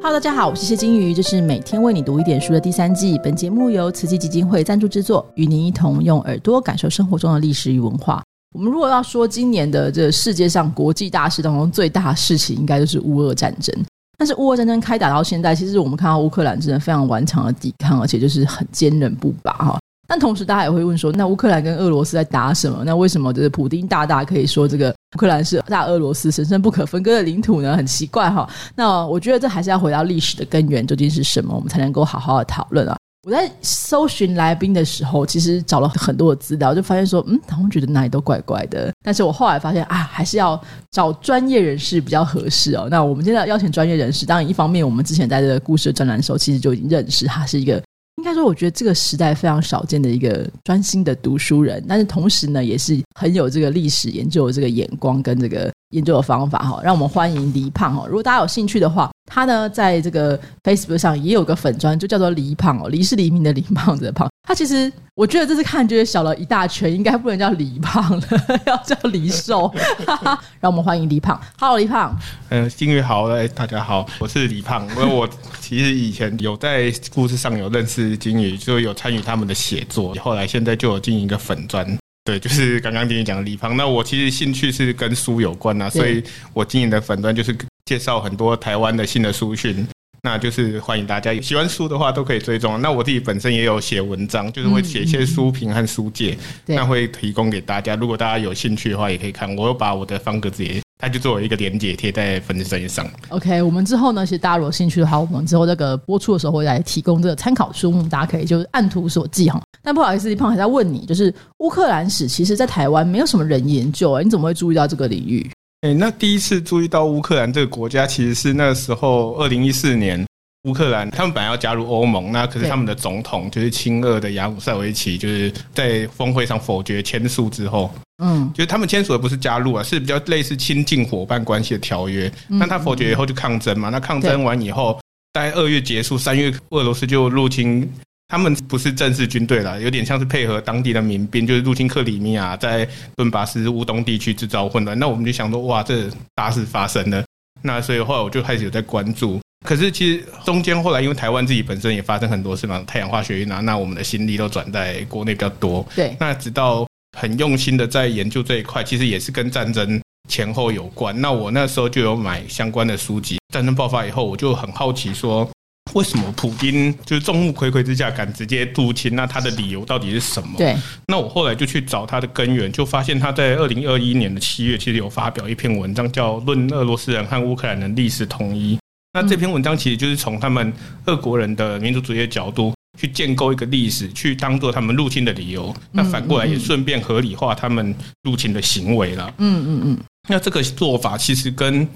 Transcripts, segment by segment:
Hello，大家好，我是谢金鱼，这是每天为你读一点书的第三季。本节目由慈济基金会赞助制作，与您一同用耳朵感受生活中的历史与文化。我们如果要说今年的这世界上国际大事当中最大的事情，应该就是乌俄战争。但是乌俄战争开打到现在，其实我们看到乌克兰真的非常顽强的抵抗，而且就是很坚韧不拔哈。但同时，大家也会问说，那乌克兰跟俄罗斯在打什么？那为什么就是普丁大大可以说这个乌克兰是大俄罗斯神圣不可分割的领土呢？很奇怪哈。那我觉得这还是要回到历史的根源，究竟是什么，我们才能够好好的讨论啊。我在搜寻来宾的时候，其实找了很多的资料，就发现说，嗯，他们觉得哪里都怪怪的。但是我后来发现啊，还是要找专业人士比较合适哦。那我们今天邀请专业人士，当然一方面我们之前在这个故事的专栏的时候，其实就已经认识他是一个。应该说，我觉得这个时代非常少见的一个专心的读书人，但是同时呢，也是很有这个历史研究的这个眼光跟这个研究的方法哈。让我们欢迎黎胖哈。如果大家有兴趣的话。他呢，在这个 Facebook 上也有个粉砖，就叫做“黎胖”哦，“黎”是黎明的“黎”，胖子的“胖”。他其实，我觉得这次看觉得小了一大圈，应该不能叫黎胖了，要叫黎瘦。让我们欢迎黎胖。Hello，黎胖。嗯，金鱼好，哎，大家好，我是黎胖。因为我其实以前有在故事上有认识金鱼，就有参与他们的写作。后来现在就有经营一个粉砖，对，就是刚刚跟你讲的李胖。那我其实兴趣是跟书有关啊，所以我经营的粉端就是。介绍很多台湾的新的书讯，那就是欢迎大家喜欢书的话都可以追踪。那我自己本身也有写文章，就是会写一些书评和书介，那会提供给大家。如果大家有兴趣的话，也可以看。我有把我的方格子也，它就作为一个连接贴在粉丝专页上。OK，我们之后呢，其实大家如果有兴趣的话，我们之后这个播出的时候会来提供这个参考书目，大家可以就是按图索骥哈。但不好意思，李胖还在问你，就是乌克兰史，其实在台湾没有什么人研究啊，你怎么会注意到这个领域？哎，那第一次注意到乌克兰这个国家，其实是那时候二零一四年，乌克兰他们本来要加入欧盟，那可是他们的总统就是亲俄的亚努塞维奇，就是在峰会上否决签署之后，嗯，就是他们签署的不是加入啊，是比较类似亲近伙伴关系的条约。那他否决以后就抗争嘛，那抗争完以后，在二月结束，三月俄罗斯就入侵。他们不是正式军队了，有点像是配合当地的民兵，就是入侵克里米亚，在顿巴斯乌东地区制造混乱。那我们就想说，哇，这大事发生了。那所以后来我就开始有在关注。可是其实中间后来，因为台湾自己本身也发生很多事嘛，太阳化学运啊，那我们的心力都转在国内比较多。对。那直到很用心的在研究这一块，其实也是跟战争前后有关。那我那时候就有买相关的书籍。战争爆发以后，我就很好奇说。为什么普京就是众目睽睽之下敢直接入侵？那他的理由到底是什么？对，那我后来就去找他的根源，就发现他在二零二一年的七月，其实有发表一篇文章，叫《论俄罗斯人和乌克兰的历史统一》。那这篇文章其实就是从他们俄国人的民族主义的角度去建构一个历史，去当做他们入侵的理由。那反过来也顺便合理化他们入侵的行为了。嗯嗯嗯。那这个做法其实跟。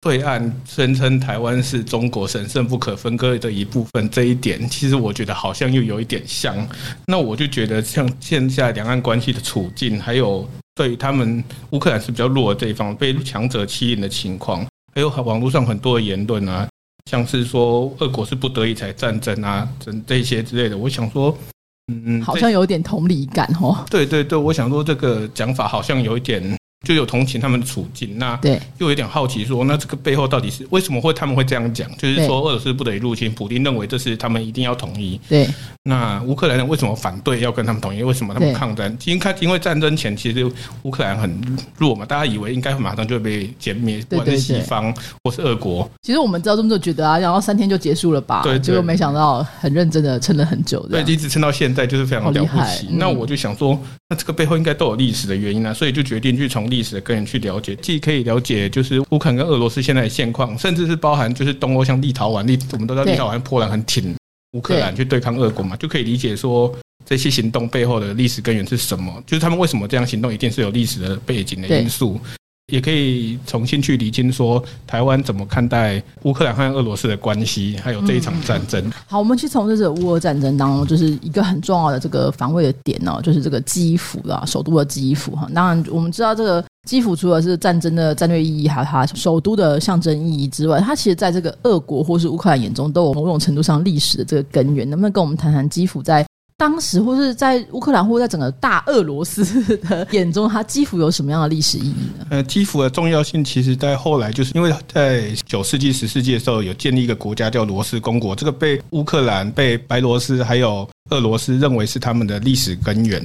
对岸声称台湾是中国神圣不可分割的一部分，这一点其实我觉得好像又有一点像。那我就觉得，像现在两岸关系的处境，还有对他们乌克兰是比较弱的这一方被强者欺凌的情况，还有网络上很多的言论啊，像是说俄国是不得已才战争啊，这这些之类的。我想说，嗯，好像有点同理感哦。对对对，我想说这个讲法好像有一点。就有同情他们的处境，那对又有点好奇，说那这个背后到底是为什么会他们会这样讲？就是说俄罗斯不得已入侵，普京认为这是他们一定要统一。对，那乌克兰人为什么反对要跟他们统一？为什么他们抗战？因看因为战争前其实乌克兰很弱嘛，大家以为应该马上就会被歼灭，不管是西方或是俄国。其实我们知道这么就觉得啊，然后三天就结束了吧？对，结果没想到很认真的撑了很久，对，一直撑到现在就是非常了不起。那我就想说，那这个背后应该都有历史的原因啊，所以就决定去从历史的根源去了。了解，既可以了解就是乌克兰跟俄罗斯现在的现况，甚至是包含就是东欧像立陶宛，立我们都知道立陶宛、波兰很挺乌克兰去对抗俄国嘛，就可以理解说这些行动背后的历史根源是什么，就是他们为什么这样行动，一定是有历史的背景的因素。也可以重新去理清说台湾怎么看待乌克兰和俄罗斯的关系，还有这一场战争。好，我们去从这个乌俄战争当中，就是一个很重要的这个防卫的点哦，就是这个基辅啦，首都的基辅哈。当然，我们知道这个基辅除了是战争的战略意义，还有它首都的象征意义之外，它其实在这个俄国或是乌克兰眼中都有某种程度上历史的这个根源。能不能跟我们谈谈基辅在当时或是在乌克兰或在整个大俄罗斯的眼中，它基辅有什么样的历史意义呢？呃，基辅的重要性，其实在后来就是因为在九世纪、十世纪的时候，有建立一个国家叫罗斯公国，这个被乌克兰、被白罗斯还有俄罗斯认为是他们的历史根源。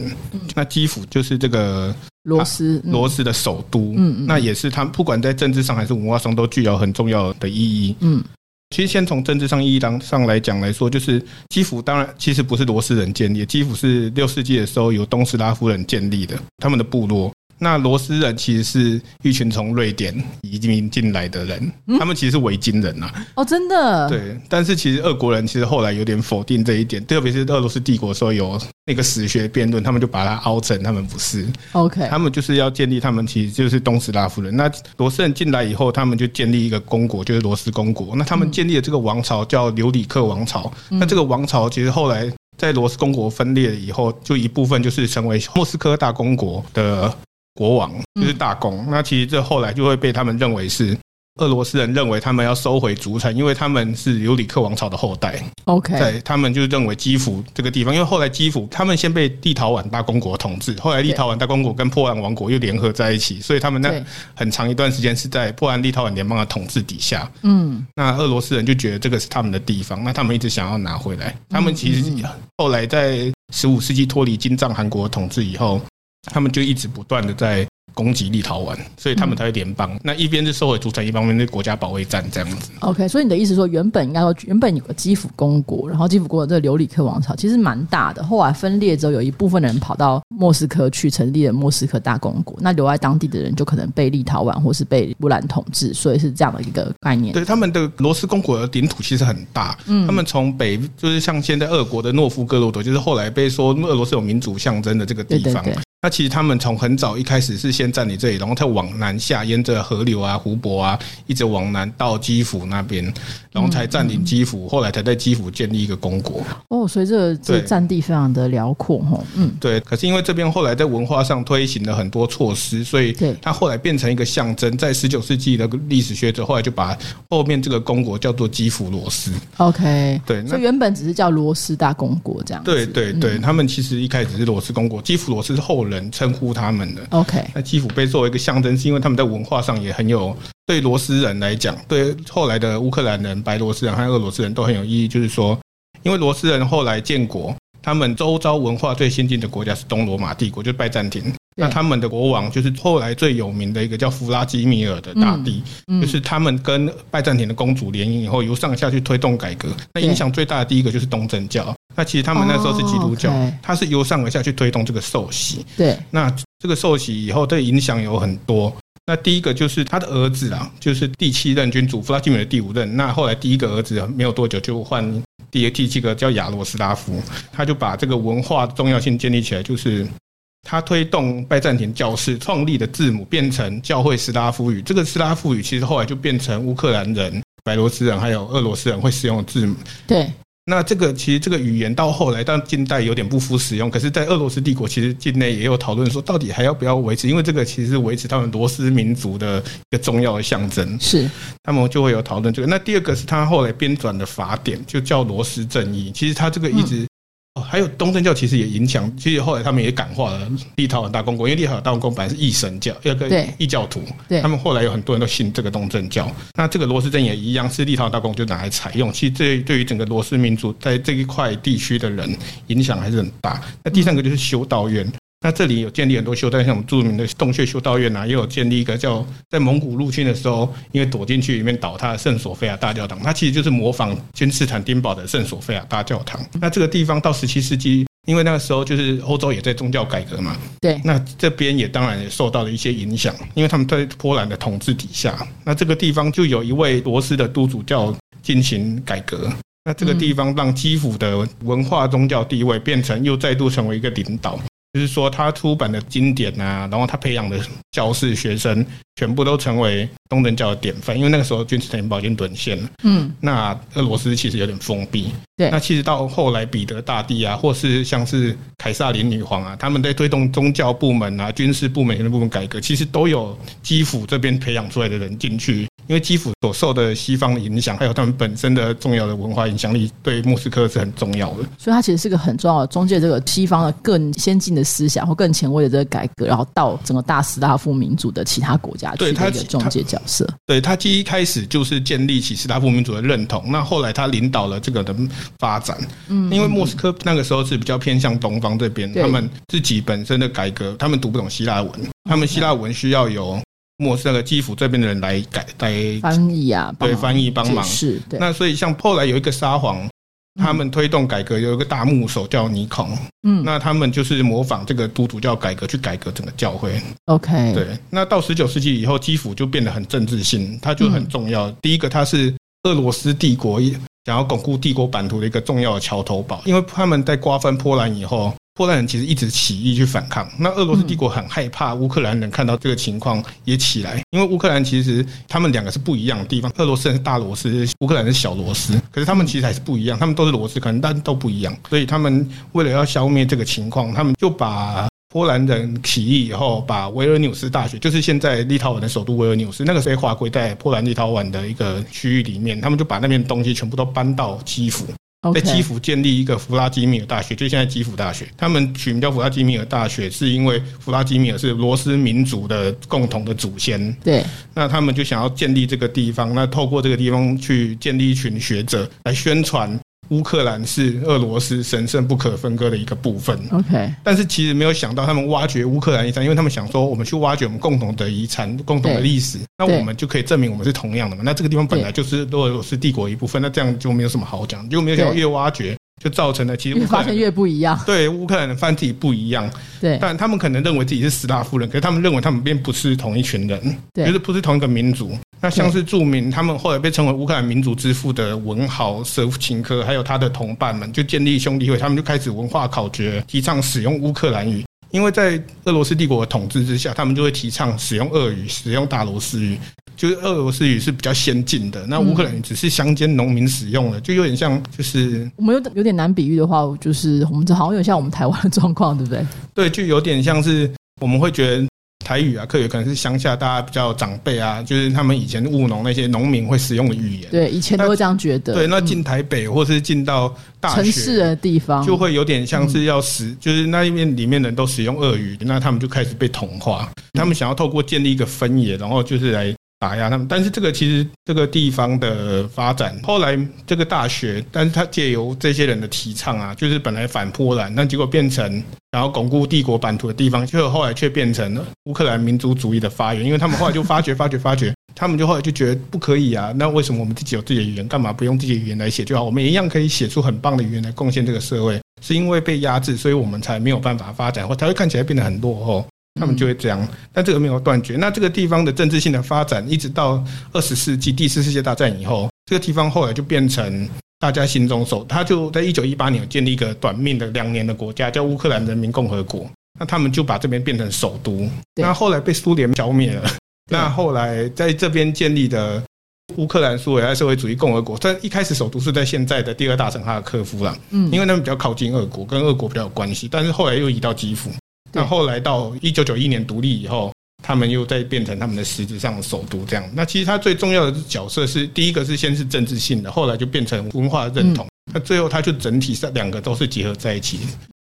那基辅就是这个罗斯罗斯的首都，嗯嗯，那也是他们不管在政治上还是文化上都具有很重要的意义，嗯。其实，先从政治上意义当上来讲来说，就是基辅当然其实不是罗斯人建立，基辅是六世纪的时候由东斯拉夫人建立的，他们的部落。那罗斯人其实是一群从瑞典移民进来的人，他们其实是维京人呐。哦，真的？对。但是其实俄国人其实后来有点否定这一点，特别是俄罗斯帝国时候有那个史学辩论，他们就把它凹成他们不是。OK。他们就是要建立他们其实就是东斯拉夫人。那罗斯人进来以后，他们就建立一个公国，就是罗斯公国。那他们建立的这个王朝叫留里克王朝。那这个王朝其实后来在罗斯公国分裂以后，就一部分就是成为莫斯科大公国的。国王就是大公，那其实这后来就会被他们认为是俄罗斯人认为他们要收回主产，因为他们是尤里克王朝的后代。OK，在，他们就认为基辅这个地方，因为后来基辅他们先被立陶宛大公国统治，后来立陶宛大公国跟波兰王国又联合在一起，所以他们那很长一段时间是在波兰立陶宛联邦的统治底下。嗯，那俄罗斯人就觉得这个是他们的地方，那他们一直想要拿回来。他们其实后来在十五世纪脱离金藏汗国统治以后。他们就一直不断的在攻击立陶宛，所以他们才会联邦。那一边是收回主权，一方面是国家保卫战这样子。OK，所以你的意思说，原本应该说原本有个基辅公国，然后基辅国的这个留里克王朝其实蛮大的。后来分裂之后，有一部分人跑到莫斯科去成立了莫斯科大公国，那留在当地的人就可能被立陶宛或是被波兰统治，所以是这样的一个概念。对，他们的罗斯公国的领土其实很大，嗯，他们从北就是像现在俄国的诺夫哥罗德，就是后来被说俄罗斯有民主象征的这个地方。那其实他们从很早一开始是先占领这里，然后再往南下，沿着河流啊、湖泊啊，一直往南到基辅那边，然后才占领基辅，后来才在基辅建立一个公国。哦，所以这个这占地非常的辽阔哈。嗯，对。可是因为这边后来在文化上推行了很多措施，所以它后来变成一个象征。在十九世纪的历史学者后来就把后面这个公国叫做基辅罗斯。OK，对。所以原本只是叫罗斯大公国这样。对对对，他们其实一开始是罗斯公国，基辅罗斯是后人。人称呼他们的，OK。那基辅被作为一个象征，是因为他们在文化上也很有对罗斯人来讲，对后来的乌克兰人、白罗斯人和俄罗斯人都很有意义。就是说，因为罗斯人后来建国，他们周遭文化最先进的国家是东罗马帝国，就是拜占庭。那他们的国王就是后来最有名的一个叫弗拉基米尔的大帝，就是他们跟拜占庭的公主联姻以后，由上下去推动改革。那影响最大的第一个就是东正教。那其实他们那时候是基督教，他是由上而下去推动这个受洗。对，那这个受洗以后，对影响有很多。那第一个就是他的儿子啊，就是第七任君主弗拉基米尔第五任。那后来第一个儿子没有多久就换第第七个叫亚罗斯拉夫，他就把这个文化重要性建立起来，就是他推动拜占庭教士创立的字母变成教会斯拉夫语。这个斯拉夫语其实后来就变成乌克兰人、白罗斯人还有俄罗斯人会使用的字母。对。那这个其实这个语言到后来到近代有点不敷使用，可是，在俄罗斯帝国其实境内也有讨论说，到底还要不要维持？因为这个其实是维持他们罗斯民族的一个重要的象征。是，他们就会有讨论这个。那第二个是他后来编纂的法典，就叫罗斯正义。其实他这个一直。哦，还有东正教其实也影响，其实后来他们也感化了立陶宛大公国，因为立陶宛大公国本来是异神教，一个异教徒，他们后来有很多人都信这个东正教。那这个罗斯正也一样，是立陶宛大公就拿来采用。其实这对于整个罗斯民族在这一块地区的人影响还是很大。那第三个就是修道院。那这里有建立很多修道，像我们著名的洞穴修道院啊，也有建立一个叫在蒙古入侵的时候，因为躲进去里面倒塌的圣索菲亚大教堂，它其实就是模仿君士坦丁堡的圣索菲亚大教堂。那这个地方到十七世纪，因为那个时候就是欧洲也在宗教改革嘛，对，那这边也当然也受到了一些影响，因为他们在波兰的统治底下，那这个地方就有一位罗斯的督主教进行改革，那这个地方让基辅的文化宗教地位变成又再度成为一个领导。就是说，他出版的经典啊，然后他培养的教士学生，全部都成为东正教的典范。因为那个时候君士坦丁堡已经沦陷了，嗯，那俄罗斯其实有点封闭。对，那其实到后来彼得大帝啊，或是像是凯撒琳女皇啊，他们在推动宗教部门啊、军事部门的部门改革，其实都有基辅这边培养出来的人进去因为基辅所受的西方的影响，还有他们本身的重要的文化影响力，对莫斯科是很重要的。所以它其实是个很重要的中介，这个西方的更先进的思想或更前卫的这个改革，然后到整个大斯拉夫民族的其他国家去的一个中介角色。对他，第一开始就是建立起斯拉夫民族的认同，那后来他领导了这个的发展。嗯，因为莫斯科那个时候是比较偏向东方这边，他们自己本身的改革，他们读不懂希腊文，他们希腊文需要由。莫斯科基辅这边的人来改来翻译啊，对翻译帮忙是。那所以像后来有一个沙皇，他们推动改革，有一个大牧首叫尼孔，嗯，那他们就是模仿这个都主教改革去改革整个教会。OK，对。那到十九世纪以后，基辅就变得很政治性，它就很重要。第一个，它是俄罗斯帝国想要巩固帝国版图的一个重要的桥头堡，因为他们在瓜分波兰以后。波兰人其实一直起义去反抗，那俄罗斯帝国很害怕乌克兰人看到这个情况也起来，因为乌克兰其实他们两个是不一样的地方，俄罗斯人是大罗斯，乌克兰是小罗斯，可是他们其实还是不一样，他们都是罗斯，可能但都不一样，所以他们为了要消灭这个情况，他们就把波兰人起义以后，把维尔纽斯大学，就是现在立陶宛的首都维尔纽斯，那个被划归在波兰立陶宛的一个区域里面，他们就把那边东西全部都搬到基辅。在基辅建立一个弗拉基米尔大学，就现在基辅大学。他们取名叫弗拉基米尔大学，是因为弗拉基米尔是罗斯民族的共同的祖先。对，那他们就想要建立这个地方，那透过这个地方去建立一群学者来宣传。乌克兰是俄罗斯神圣不可分割的一个部分。OK，但是其实没有想到，他们挖掘乌克兰遗产，因为他们想说，我们去挖掘我们共同的遗产、共同的历史，那我们就可以证明我们是同样的嘛。那这个地方本来就是俄罗斯帝国一部分，那这样就没有什么好讲，就没有想到越挖掘。就造成了其实越发现越不一样。对乌克兰的翻自己不一样，对，但他们可能认为自己是斯拉夫人，可是他们认为他们并不是同一群人，对，就是不是同一个民族。那像是著名，他们后来被称为乌克兰民族之父的文豪舍夫琴科，还有他的同伴们，就建立兄弟会，他们就开始文化考掘，提倡使用乌克兰语。因为在俄罗斯帝国的统治之下，他们就会提倡使用俄语，使用大罗斯语。就是俄罗斯语是比较先进的，那乌克兰语只是乡间农民使用的，就有点像，就是我们有有点难比喻的话，就是我们这好像有点像我们台湾的状况，对不对？对，就有点像是我们会觉得台语啊，客语可能是乡下大家比较长辈啊，就是他们以前务农那些农民会使用的语言。对，以前都会这样觉得。对，那进台北或是进到大城市的地方，就会有点像是要使，就是那一面里面人都使用俄语，那他们就开始被同化，他们想要透过建立一个分野，然后就是来。打压他们，但是这个其实这个地方的发展，后来这个大学，但是他借由这些人的提倡啊，就是本来反波兰，那结果变成然后巩固帝国版图的地方，结果后来却变成了乌克兰民族主义的发源，因为他们后来就发觉、发觉、发觉，他们就后来就觉得不可以啊，那为什么我们自己有自己的语言，干嘛不用自己的语言来写就好？我们一样可以写出很棒的语言来贡献这个社会，是因为被压制，所以我们才没有办法发展，或才会看起来变得很落后。他们就会这样，但这个没有断绝。那这个地方的政治性的发展，一直到二十世纪第四世界大战以后，这个地方后来就变成大家心中首。他就在一九一八年建立一个短命的两年的国家，叫乌克兰人民共和国。那他们就把这边变成首都。那后来被苏联消灭了。那后来在这边建立的乌克兰苏维埃社会主义共和国，但一开始首都是在现在的第二大城哈尔科夫啦。嗯，因为那边比较靠近俄国，跟俄国比较有关系。但是后来又移到基辅。那后来到一九九一年独立以后，他们又再变成他们的实质上的首都这样。那其实它最重要的角色是第一个是先是政治性的，后来就变成文化认同。那最后它就整体上两个都是结合在一起，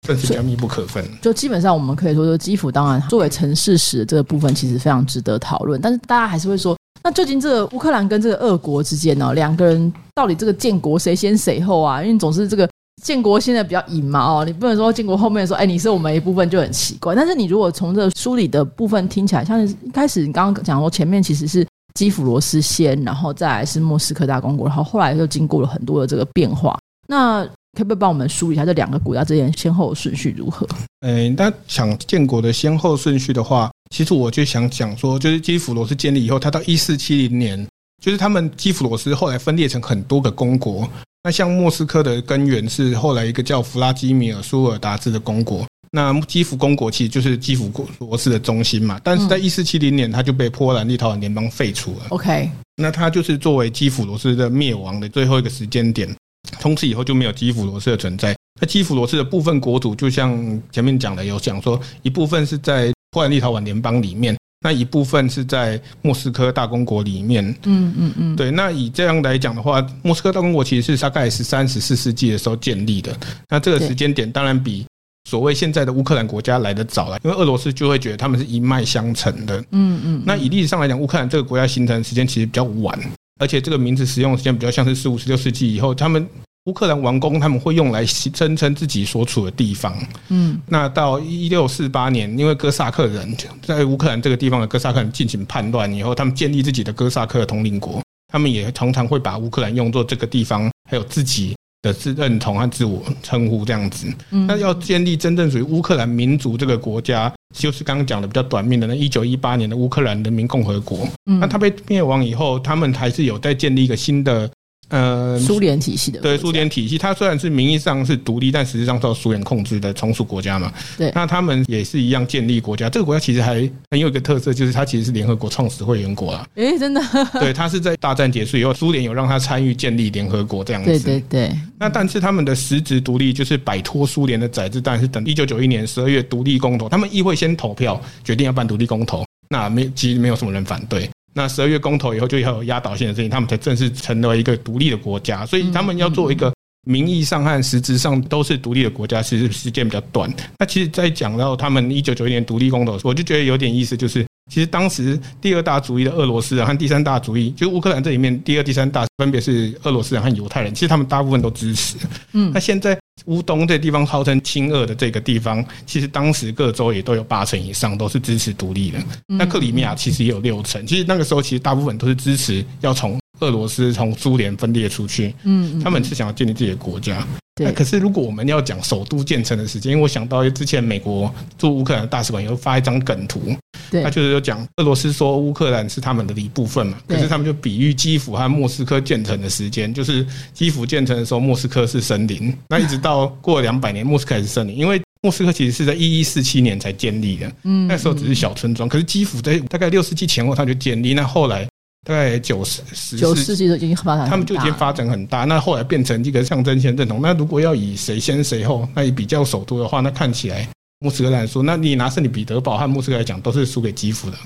更是比较密不可分。就基本上我们可以说，说基辅当然作为城市史这个部分其实非常值得讨论，但是大家还是会说，那究竟这个乌克兰跟这个俄国之间呢，两个人到底这个建国谁先谁后啊？因为总是这个。建国现在比较隐嘛哦，你不能说建国后面说，哎，你是我们一部分就很奇怪。但是你如果从这书里的部分听起来，像是一开始你刚刚讲说前面其实是基辅罗斯先，然后再来是莫斯科大公国，然后后来又经过了很多的这个变化。那可不可以帮我们梳理一下这两个国家之间先后顺序如何？嗯，那想建国的先后顺序的话，其实我就想讲说，就是基辅罗斯建立以后，他到一四七零年，就是他们基辅罗斯后来分裂成很多个公国。那像莫斯科的根源是后来一个叫弗拉基米尔苏尔达兹的公国，那基辅公国其实就是基辅罗斯的中心嘛。但是在一四七零年，它就被波兰立陶宛联邦废除了。OK，那它就是作为基辅罗斯的灭亡的最后一个时间点，从此以后就没有基辅罗斯的存在。那基辅罗斯的部分国土，就像前面讲的有讲说，一部分是在波兰立陶宛联邦里面，那一部分是在莫斯科大公国里面。嗯嗯嗯，对，那以这样来讲的话，莫斯科大公国其实是大概十三、十四世纪的时候建立的。那这个时间点当然比所谓现在的乌克兰国家来的早了，因为俄罗斯就会觉得他们是一脉相承的。嗯嗯，那以历史上来讲，乌克兰这个国家形成的时间其实比较晚，而且这个名字使用的时间比较像是十五、十六世纪以后，他们乌克兰王公他们会用来声称自己所处的地方。嗯那到一六四八年，因为哥萨克人在乌克兰这个地方的哥萨克人进行叛乱以后，他们建立自己的哥萨克统领国，他们也常常会把乌克兰用作这个地方还有自己的自认同和自我称呼这样子。嗯那要建立真正属于乌克兰民族这个国家，就是刚刚讲的比较短命的那一九一八年的乌克兰人民共和国。嗯那它被灭亡以后，他们还是有在建立一个新的呃苏联体系的对苏联体系，它虽然是名义上是独立，但实际上受苏联控制的从属国家嘛。对那他们也是一样建立国家。这个国家其实还很有一个特色，就是它其实是联合国创始会员国啊。诶，真的，对，它是在大战结束以后，苏联有让它参与建立联合国这样子。对对对，那但是他们的实质独立就是摆脱苏联的宰制，但是等一九九一年十二月独立公投，他们议会先投票决定要办独立公投，那没其实没有什么人反对。那十二月公投以后就要有压倒性的声音，他们才正式成为一个独立的国家。所以他们要做一个名义上和实质上都是独立的国家，其实时间比较短。那其实，在讲到他们一九九一年独立公投，我就觉得有点意思，就是其实当时第二大主义的俄罗斯人和第三大主义，就是乌克兰这里面第二、第三大分别是俄罗斯人和犹太人，其实他们大部分都支持。嗯那现在乌东这地方号称亲俄的这个地方，其实当时各州也都有八成以上都是支持独立的。那克里米亚其实也有六成，其实那个时候其实大部分都是支持要从俄罗斯从苏联分裂出去，嗯，嗯他们是想要建立自己的国家。对。那可是如果我们要讲首都建成的时间，因为我想到之前美国驻乌克兰大使馆有发一张梗图，对。他就是有讲俄罗斯说乌克兰是他们的一部分嘛，可是他们就比喻基辅和莫斯科建成的时间，就是基辅建成的时候，莫斯科是森林，那一直到过了两百年，莫斯科还是森林，因为莫斯科其实是在一一四七年才建立的，嗯那时候只是小村庄，可是基辅在大概六世纪前后它就建立，那后来大概九十十九世世纪都已经发展他们就已经发展很大，那后来变成一个象征性认同。那如果要以谁先谁后，那以比较首都的话，那看起来莫斯科来说，那你拿圣彼得堡和莫斯科来讲，都是输给基辅的。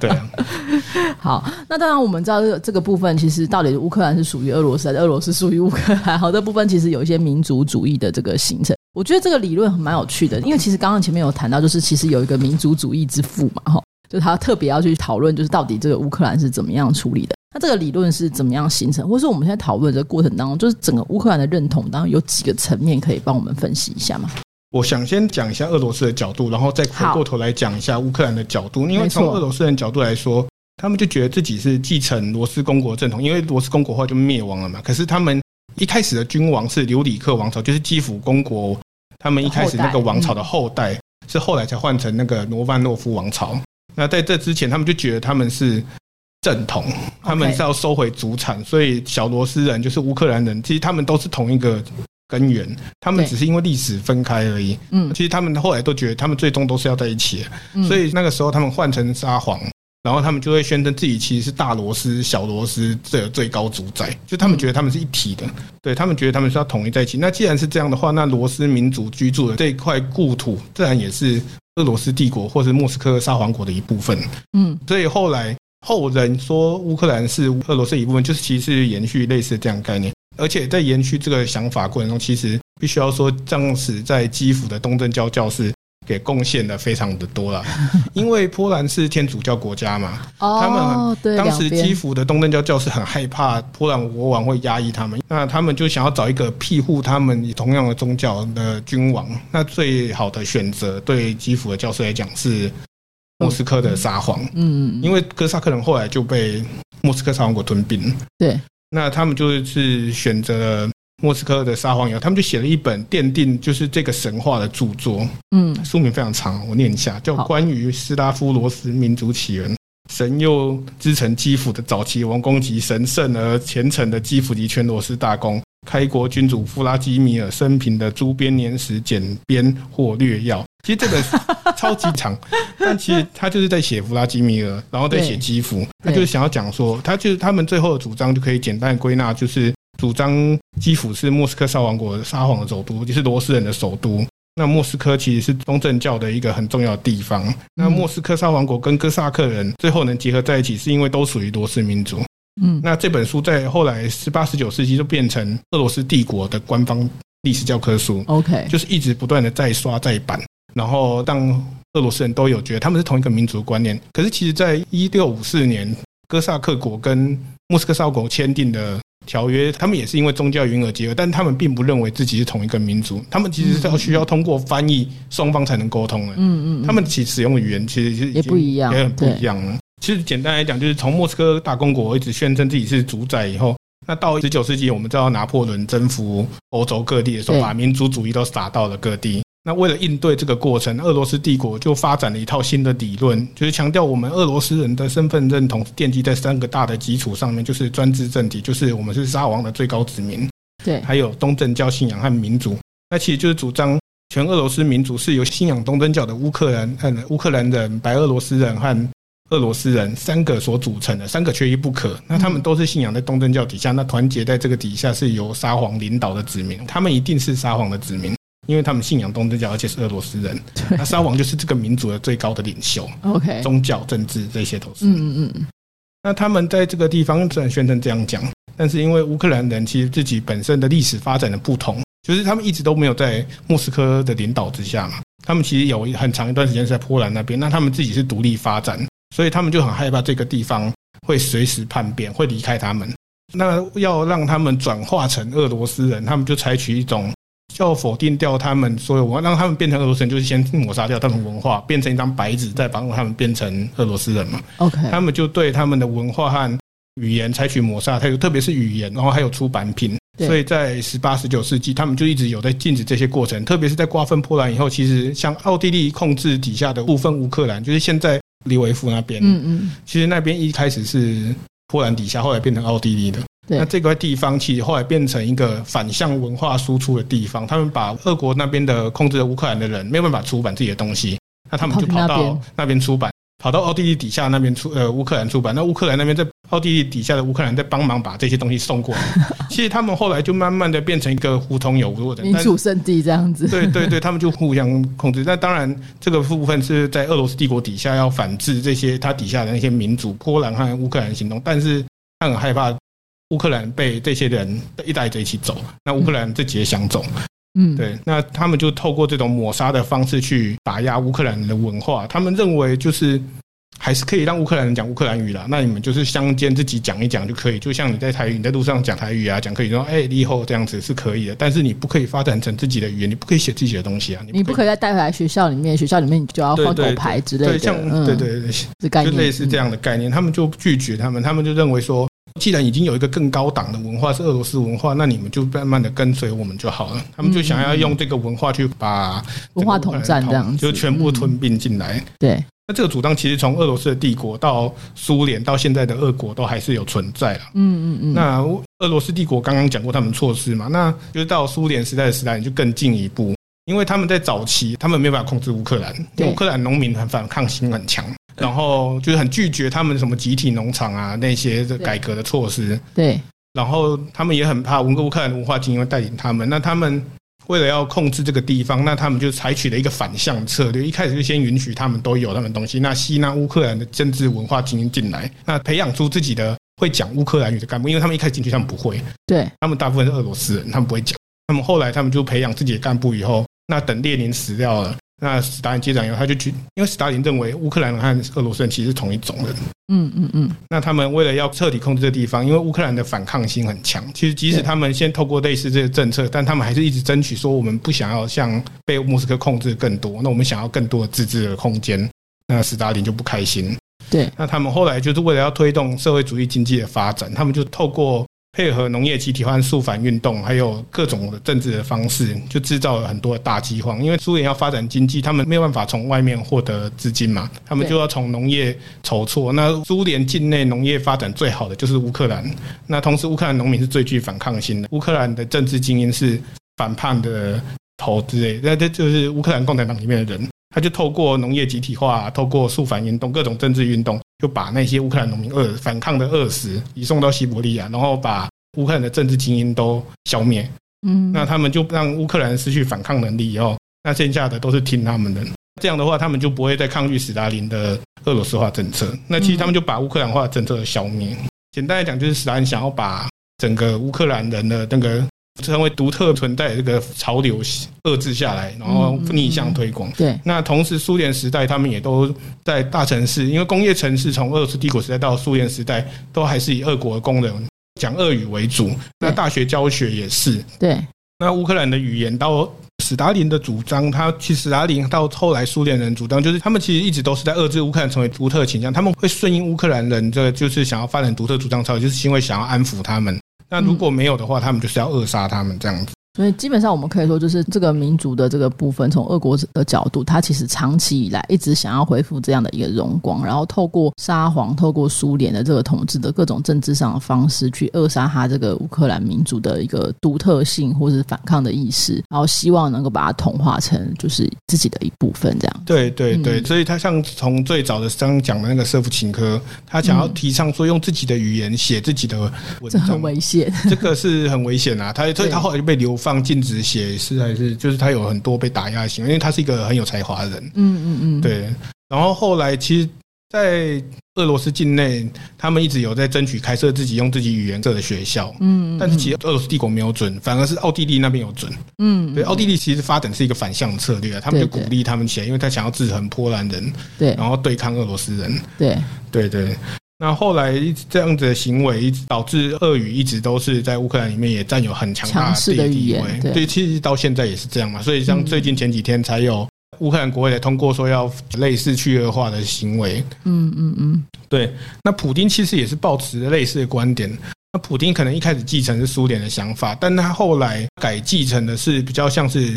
对啊，好，那当然我们知道这个这个部分，其实到底乌克兰是属于俄罗斯，还是俄罗斯属于乌克兰？好，这部分其实有一些民族主义的这个形成。我觉得这个理论蛮有趣的，因为其实刚刚前面有谈到，就是其实有一个民族主义之父嘛，哈，就他特别要去讨论，就是到底这个乌克兰是怎么样处理的。那这个理论是怎么样形成，或是我们现在讨论的这个过程当中，就是整个乌克兰的认同当中有几个层面可以帮我们分析一下吗？我想先讲一下俄罗斯的角度，然后再回过头来讲一下乌克兰的角度。因为从俄罗斯人角度来说，他们就觉得自己是继承罗斯公国正统，因为罗斯公国后就灭亡了嘛。可是他们一开始的君王是留里克王朝，就是基辅公国，他们一开始那个王朝的后代，是后来才换成那个罗万诺夫王朝。那在这之前，他们就觉得他们是正统，他们是要收回祖产，所以小罗斯人就是乌克兰人，其实他们都是同一个根源，他们只是因为历史分开而已。嗯。其实他们后来都觉得，他们最终都是要在一起所以那个时候他们换成沙皇，然后他们就会宣称自己其实是大罗斯、小罗斯这最高主宰，就他们觉得他们是一体的，对他们觉得他们是要统一在一起。那既然是这样的话，那罗斯民族居住的这一块故土，自然也是俄罗斯帝国或是莫斯科沙皇国的一部分。嗯所以后来后人说乌克兰是俄罗斯一部分，就是其实是延续类似这样的概念。而且在延续这个想法过程中，其实必须要说，当时在基辅的东正教教士给贡献的非常的多了，因为波兰是天主教国家嘛，他们当时基辅的东正教教士很害怕波兰国王会压抑他们，那他们就想要找一个庇护他们同样的宗教的君王。那最好的选择对基辅的教士来讲是莫斯科的沙皇，嗯，嗯。因为哥萨克人后来就被莫斯科沙皇国吞并，对，那他们就是选择了莫斯科的沙皇以后，他们就写了一本奠定就是这个神话的著作，嗯书名非常长，我念一下，叫好《关于斯拉夫罗斯民族起源》。神又织成基辅的早期王宫及神圣而虔诚的基辅及全罗斯大公，开国君主弗拉基米尔生平的诸编年史简编或略要。其实这本书 超级长，但其实他就是在写弗拉基米尔，然后在写基辅，他就是想要讲说，他就是他们最后的主张就可以简单归纳，就是主张基辅是莫斯科沙皇国沙皇的首都，就是罗斯人的首都。那莫斯科其实是东正教的一个很重要的地方。那莫斯科沙皇国跟哥萨克人最后能结合在一起，是因为都属于罗斯民族。嗯，那这本书在后来十八、十九世纪就变成俄罗斯帝国的官方历史教科书。OK，就是一直不断的再刷再版，然后让俄罗斯人都有觉得他们是同一个民族的观念。可是其实，在一六五四年，哥萨克国跟莫斯科沙皇国签订的条约，他们也是因为宗教原因而结合，但他们并不认为自己是同一个民族，他们其实是要需要通过翻译，双方才能沟通的。嗯嗯，他们其使用的语言其实是也不一样也很不一样了。其实简单来讲，就是从莫斯科大公国一直宣称自己是主宰以后，那到十九世纪，我们知道拿破仑征服欧洲各地的时候，把民族主义都撒到了各地。那为了应对这个过程，俄罗斯帝国就发展了一套新的理论，就是强调我们俄罗斯人的身份认同奠基在三个大的基础上面，就是专制政体，就是我们是沙皇的最高子民，对，还有东正教信仰和民族。那其实就是主张全俄罗斯民族是由信仰东正教的乌克兰、呃乌克兰人、白俄罗斯人和俄罗斯人三个所组成的，三个缺一不可。那他们都是信仰在东正教底下，那团结在这个底下是由沙皇领导的子民，他们一定是沙皇的子民，因为他们信仰东正教，而且是俄罗斯人。那沙皇就是这个民族的最高的领袖，OK，宗教、政治这些都是。嗯嗯嗯，那他们在这个地方虽然宣称这样讲，但是因为乌克兰人其实自己本身的历史发展的不同，就是他们一直都没有在莫斯科的领导之下嘛，他们其实有很长一段时间是在波兰那边，那他们自己是独立发展，所以他们就很害怕这个地方会随时叛变，会离开他们。那要让他们转化成俄罗斯人，他们就采取一种要否定掉他们所有文化，让他们变成俄罗斯人，就是先抹杀掉他们文化，变成一张白纸，再帮他们变成俄罗斯人嘛。OK，他们就对他们的文化和语言采取抹杀，还有特别是语言，然后还有出版品。对所以在十八、十九世纪，他们就一直有在禁止这些过程。特别是在瓜分波兰以后，其实像奥地利控制底下的部分乌克兰，就是现在利维夫那边，嗯嗯，其实那边一开始是波兰底下，后来变成奥地利的。对那这块地方其实后来变成一个反向文化输出的地方，他们把俄国那边的控制了乌克兰的人没有办法出版自己的东西，那他们就跑到那边出版，跑到奥地利底下那边出呃乌克兰出版，那乌克兰那边在奥地利底下的乌克兰在帮忙把这些东西送过来。其实他们后来就慢慢的变成一个互通有无的，民主圣地这样子，对对对，他们就互相控制。那当然，这个部分是在俄罗斯帝国底下要反制这些他底下的那些民主，波兰和乌克兰行动，但是他很害怕乌克兰被这些人一带着一起走，那乌克兰自己也想走，嗯，对，那他们就透过这种抹杀的方式去打压乌克兰人的文化，他们认为就是。还是可以让乌克兰人讲乌克兰语啦，那你们就是乡间自己讲一讲就可以，就像你在台语，你在路上讲台语啊，讲可以说哎，你以后这样子是可以的，但是你不可以发展成自己的语言，你不可以写自己的东西啊，你不可以再带回来学校里面，学校里面你就要放狗牌之类的，对，像嗯对对对，就类似这样的概念，他们就拒绝他们，他们就认为说，既然已经有一个更高档的文化是俄罗斯文化，那你们就慢慢的跟随我们就好了。他们就想要用这个文化去把嗯文化统战这样子，就全部吞并进来。对，那这个主张其实从俄罗斯的帝国到苏联到现在的俄国都还是有存在了。嗯嗯嗯，那俄罗斯帝国刚刚讲过他们措施嘛，那就是到苏联时代的时代，你就更进一步，因为他们在早期他们没有办法控制乌克兰，乌克兰农民很反抗心很强，然后就是很拒绝他们什么集体农场啊那些的改革的措施，对，然后他们也很怕乌克兰的文化精英会带领他们，那他们。为了要控制这个地方，那他们就采取了一个反向策略。一开始就先允许他们都有他们的东西，那吸纳乌克兰的政治文化精英进来，那培养出自己的会讲乌克兰语的干部，因为他们一开始进去他们不会，对，他们大部分是俄罗斯人，他们不会讲。那么后来他们就培养自己的干部以后，那等列宁死掉了，那斯大林接掌以后，他就去，因为斯大林认为乌克兰人和俄罗斯人其实是同一种人。嗯嗯嗯，那他们为了要彻底控制这个地方，因为乌克兰的反抗心很强，其实即使他们先透过类似这些政策，但他们还是一直争取说，我们不想要像被莫斯科控制更多，那我们想要更多的自治的空间。那斯大林就不开心，对，那他们后来就是为了要推动社会主义经济的发展，他们就透过配合农业集体化、肃反运动，还有各种的政治的方式，就制造了很多的大饥荒。因为苏联要发展经济，他们没有办法从外面获得资金嘛，他们就要从农业筹措。那苏联境内农业发展最好的就是乌克兰，那同时乌克兰农民是最具反抗性的，乌克兰的政治精英是反叛的头之类，那这就是乌克兰共产党里面的人。他就透过农业集体化，透过肃反运动、各种政治运动，就把那些乌克兰农民饿反抗的饿死，移送到西伯利亚，然后把乌克兰的政治精英都消灭。嗯，那他们就让乌克兰失去反抗能力以后，那剩下的都是听他们的。这样的话，他们就不会再抗拒斯大林的俄罗斯化政策。那其实他们就把乌克兰化政策消灭。简单来讲，就是斯大林想要把整个乌克兰人的那个成为独特存在的这个潮流遏制下来，然后逆向推广。对。那同时，苏联时代他们也都在大城市，因为工业城市从俄罗斯帝国时代到苏联时代，都还是以俄国的工人讲俄语为主。那大学教学也是。对。那乌克兰的语言到。斯大林的主张，他其实斯大林到后来苏联人主张，就是他们其实一直都是在遏制乌克兰成为独特倾向，他们会顺应乌克兰人，这就是想要发展独特主张潮，就是因为想要安抚他们。那如果没有的话，他们就是要扼杀他们这样子。所以基本上我们可以说，就是这个民族的这个部分，从俄国的角度，他其实长期以来一直想要恢复这样的一个荣光，然后透过沙皇、透过苏联的这个统治的各种政治上的方式，去扼杀他这个乌克兰民族的一个独特性或是反抗的意识，然后希望能够把它同化成就是自己的一部分，这样。对对对，所以他像从最早的刚讲的那个舍甫琴科，他想要提倡说用自己的语言写自己的文章，很危险，这个是很危险啊！他所以他后来就被流。放禁止写诗还是就是他有很多被打压的行为，因为他是一个很有才华的人。嗯嗯嗯，对。然后后来其实，在俄罗斯境内，他们一直有在争取开设自己用自己语言设的学校。嗯，但是其实俄罗斯帝国没有准，反而是奥地利那边有准。嗯，对，奥地利其实发展是一个反向策略，他们就鼓励他们起来，因为他想要制衡波兰人，对，然后对抗俄罗斯人。对，对对。那后来这样子的行为，导致俄语一直都是在乌克兰里面也占有很强大的地位。对，其实到现在也是这样嘛。所以像最近前几天才有乌克兰国会通过说要类似去恶化的行为。嗯嗯嗯，对。那普京其实也是抱持类似的观点。那普京可能一开始继承是苏联的想法，但他后来改继承的是比较像是。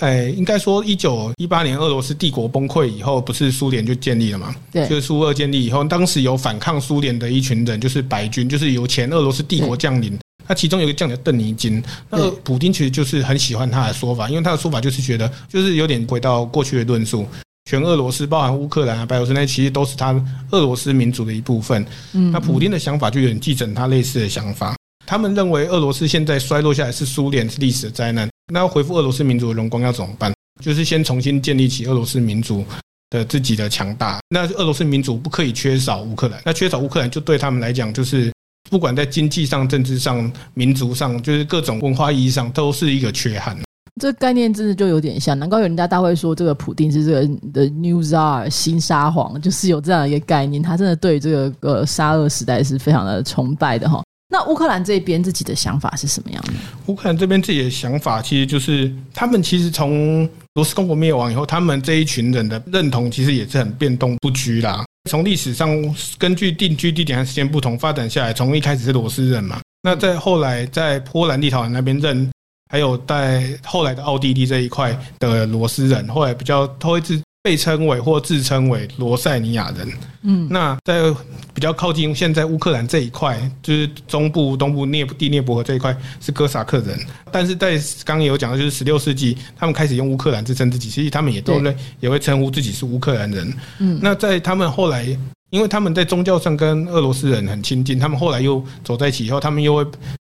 哎，应该说，一九一八年俄罗斯帝国崩溃以后，不是苏联就建立了嘛？对，就是苏俄建立以后，当时有反抗苏联的一群人，就是白军，就是由前俄罗斯帝国将领。那其中有一个将领邓尼金，那普京其实就是很喜欢他的说法，因为他的说法就是觉得，就是有点回到过去的论述，全俄罗斯，包含乌克兰啊、白俄罗斯那些，其实都是他俄罗斯民族的一部分。嗯，那普京的想法就有点继承他类似的想法。他们认为俄罗斯现在衰落下来是苏联历史的灾难。那要恢复俄罗斯民族的荣光要怎么办？就是先重新建立起俄罗斯民族的自己的强大。那俄罗斯民族不可以缺少乌克兰，那缺少乌克兰就对他们来讲，就是不管在经济上、政治上、民族上，就是各种文化意义上，都是一个缺憾。这概念真的就有点像，难怪有人家大会说这个普丁是这个的 Newzar 新沙皇，就是有这样一个概念。他真的对这个呃沙俄时代是非常的崇拜的哈。那乌克兰这边自己的想法是什么样的？乌克兰这边自己的想法，其实就是他们其实从罗斯公国灭亡以后，他们这一群人的认同其实也是很变动不居啦。从历史上根据定居地点和时间不同发展下来，从一开始是罗斯人嘛，那在后来在波兰、立陶宛那边认，还有在后来的奥地利这一块的罗斯人，后来比较头一次。被称为或自称为罗塞尼亚人，嗯，那在比较靠近现在乌克兰这一块，就是中部、东部涅地涅伯河这一块是哥萨克人，但是在刚刚有讲的，就是十六世纪他们开始用乌克兰自称自己，其实他们也都认也会称呼自己是乌克兰人，嗯，那在他们后来，因为他们在宗教上跟俄罗斯人很亲近，他们后来又走在一起以后，他们又会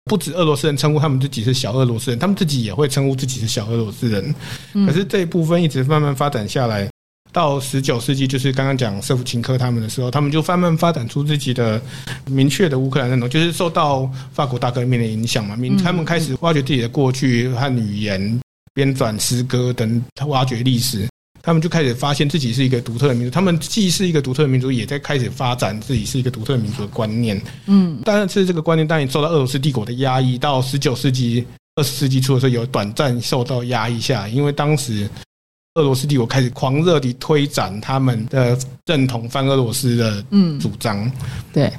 不止俄罗斯人称呼他们自己是小俄罗斯人，他们自己也会称呼自己是小俄罗斯人，可是这一部分一直慢慢发展下来。到十九世纪，就是刚刚讲舍甫琴科他们的时候，他们就慢慢发展出自己的明确的乌克兰认同，就是受到法国大革命的影响嘛。民他们开始挖掘自己的过去和语言，编纂诗歌等，挖掘历史。他们就开始发现自己是一个独特的民族。他们既是一个独特的民族，也在开始发展自己是一个独特的民族的观念。嗯，但是这个观念当然受到俄罗斯帝国的压抑。到十九世纪、二十世纪初的时候，有短暂受到压抑下，因为当时。俄罗斯帝国开始狂热地推展他们的认同反俄罗斯的主张。对，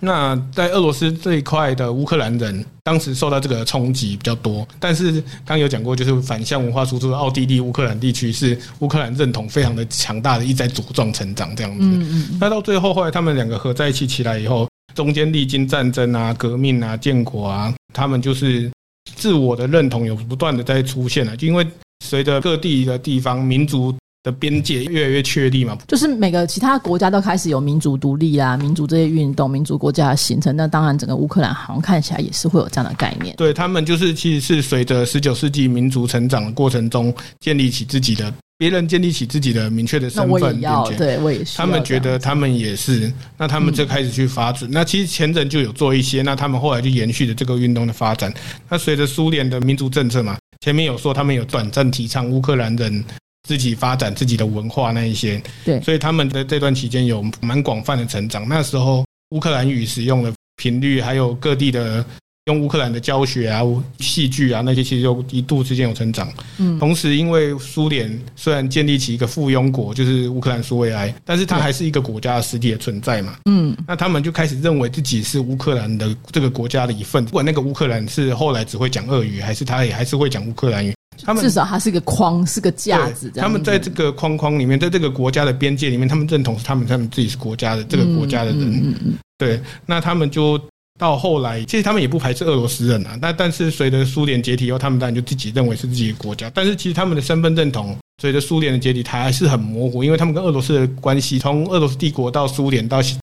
那在俄罗斯这一块的乌克兰人，当时受到这个冲击比较多。但是刚有讲过，就是反向文化输出的奥地利乌克兰地区是乌克兰认同非常的强大的，一直在茁壮成长这样子。那到最后，后来他们两个合在一起起来以后，中间历经战争啊、革命啊、建国啊，他们就是自我的认同有不断的在出现了，就因为。随着各地的地方民族的边界越来越确立嘛。就是每个其他国家都开始有民族独立啊、民族这些运动、民族国家的形成。那当然，整个乌克兰好像看起来也是会有这样的概念。对他们，就是其实是随着十九世纪民族成长的过程中，建立起自己的。别人建立起自己的明确的身份，对我也是。他们觉得他们也是，那他们就开始去发展。那其实前人就有做一些，那他们后来就延续了这个运动的发展。那随着苏联的民族政策嘛，前面有说他们有短暂提倡乌克兰人自己发展自己的文化那一些，对，所以他们的这段期间有蛮广泛的成长。那时候乌克兰语使用的频率，还有各地的。用乌克兰的教学啊、戏剧啊那些，其实就一度之间有成长。嗯，同时因为苏联虽然建立起一个附庸国，就是乌克兰苏维埃，但是它还是一个国家的实体的存在嘛。嗯，那他们就开始认为自己是乌克兰的这个国家的一份。不管那个乌克兰是后来只会讲俄语，还是他也还是会讲乌克兰语，他们至少它是个框，是个架子。他们在这个框框里面，在这个国家的边界里面，他们认同是他们他们自己是国家的这个国家的人。嗯嗯，对，那他们就。到后来，其实他们也不排斥俄罗斯人啊。那但是随着苏联解体以后，他们当然就自己认为是自己的国家。但是其实他们的身份认同随着苏联的解体，它还是很模糊，因为他们跟俄罗斯的关系，从俄罗斯帝国到苏联到现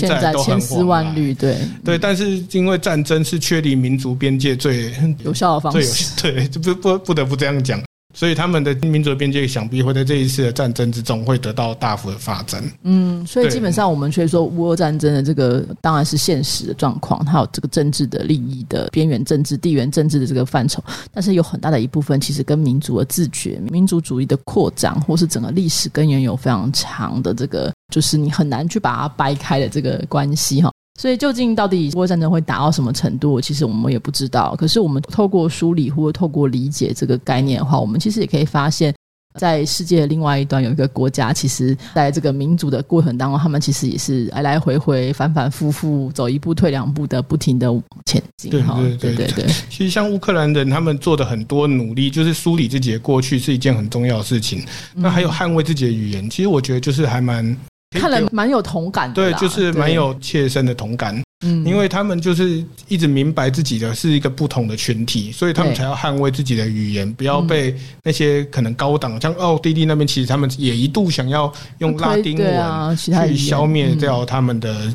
在都千丝万缕。对对，但是因为战争是确立民族边界最有效的方式，对，就不不不得不这样讲。所以他们的民族边界想必会在这一次的战争之中会得到大幅的发展。嗯，所以基本上我们却说乌俄战争的这个当然是现实的状况，还有这个政治的利益的边缘政治、地缘政治的这个范畴。但是有很大的一部分其实跟民族的自觉、民族主义的扩张，或是整个历史根源有非常长的这个，就是你很难去把它掰开的这个关系哈。所以，究竟到底乌俄战争会打到什么程度？其实我们也不知道。可是，我们透过梳理或者透过理解这个概念的话，我们其实也可以发现，在世界的另外一端有一个国家，其实在这个民主的过程当中，他们其实也是来来回回、反反复复、走一步退两步的，不停的前进。对对对对对。其实，像乌克兰人，他们做的很多努力，就是梳理自己的过去，是一件很重要的事情。那还有捍卫自己的语言，其实我觉得就是还蛮。看了蛮有同感的，对，就是蛮有切身的同感。嗯，因为他们就是一直明白自己的是一个不同的群体，所以他们才要捍卫自己的语言，不要被那些可能高档，像奥地利那边，其实他们也一度想要用拉丁文去消灭掉他们的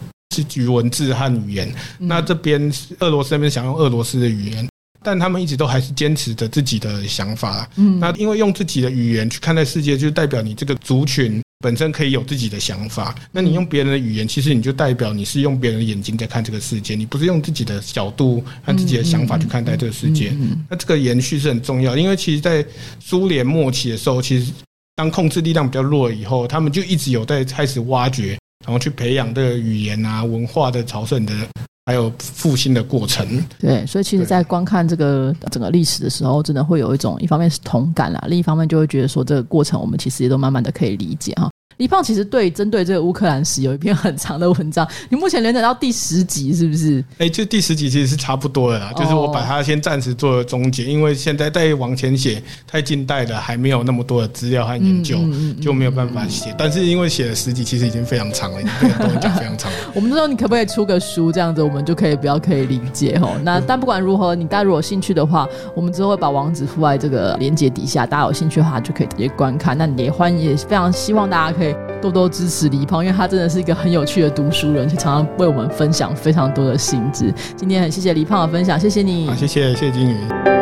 语文字和语言。那这边俄罗斯那边想用俄罗斯的语言。但他们一直都还是坚持着自己的想法。嗯，那因为用自己的语言去看待世界，就代表你这个族群本身可以有自己的想法。那你用别人的语言，其实你就代表你是用别人的眼睛在看这个世界，你不是用自己的角度和自己的想法去看待这个世界。那这个延续是很重要，因为其实，在苏联末期的时候，其实当控制力量比较弱以后，他们就一直有在开始挖掘，然后去培养这个语言啊、文化的朝圣的。还有复兴的过程，对，所以其实，在观看这个整个历史的时候，真的会有一种，一方面是同感啦，另一方面就会觉得说，这个过程我们其实也都慢慢的可以理解哈。李胖其实对针对这个乌克兰史有一篇很长的文章，你目前连载到第十集是不是？哎，就第十集其实是差不多的啦，就是我把它先暂时做了终结，因为现在再往前写太近代的还没有那么多的资料和研究，就没有办法写。但是因为写了十集，其实已经非常长了，已经跟人讲非常长了。我们说你可不可以出个书这样子，我们就可以比较可以理解哦。那但不管如何，你大家如果有兴趣的话，我们之后会把网址附在这个链接底下，大家有兴趣的话就可以直接观看。那你也欢迎，也非常希望大家可以。多多支持黎胖，因为他真的是一个很有趣的读书人，且常常为我们分享非常多的心智。今天很谢谢黎胖的分享，谢谢你，谢谢谢谢金鱼。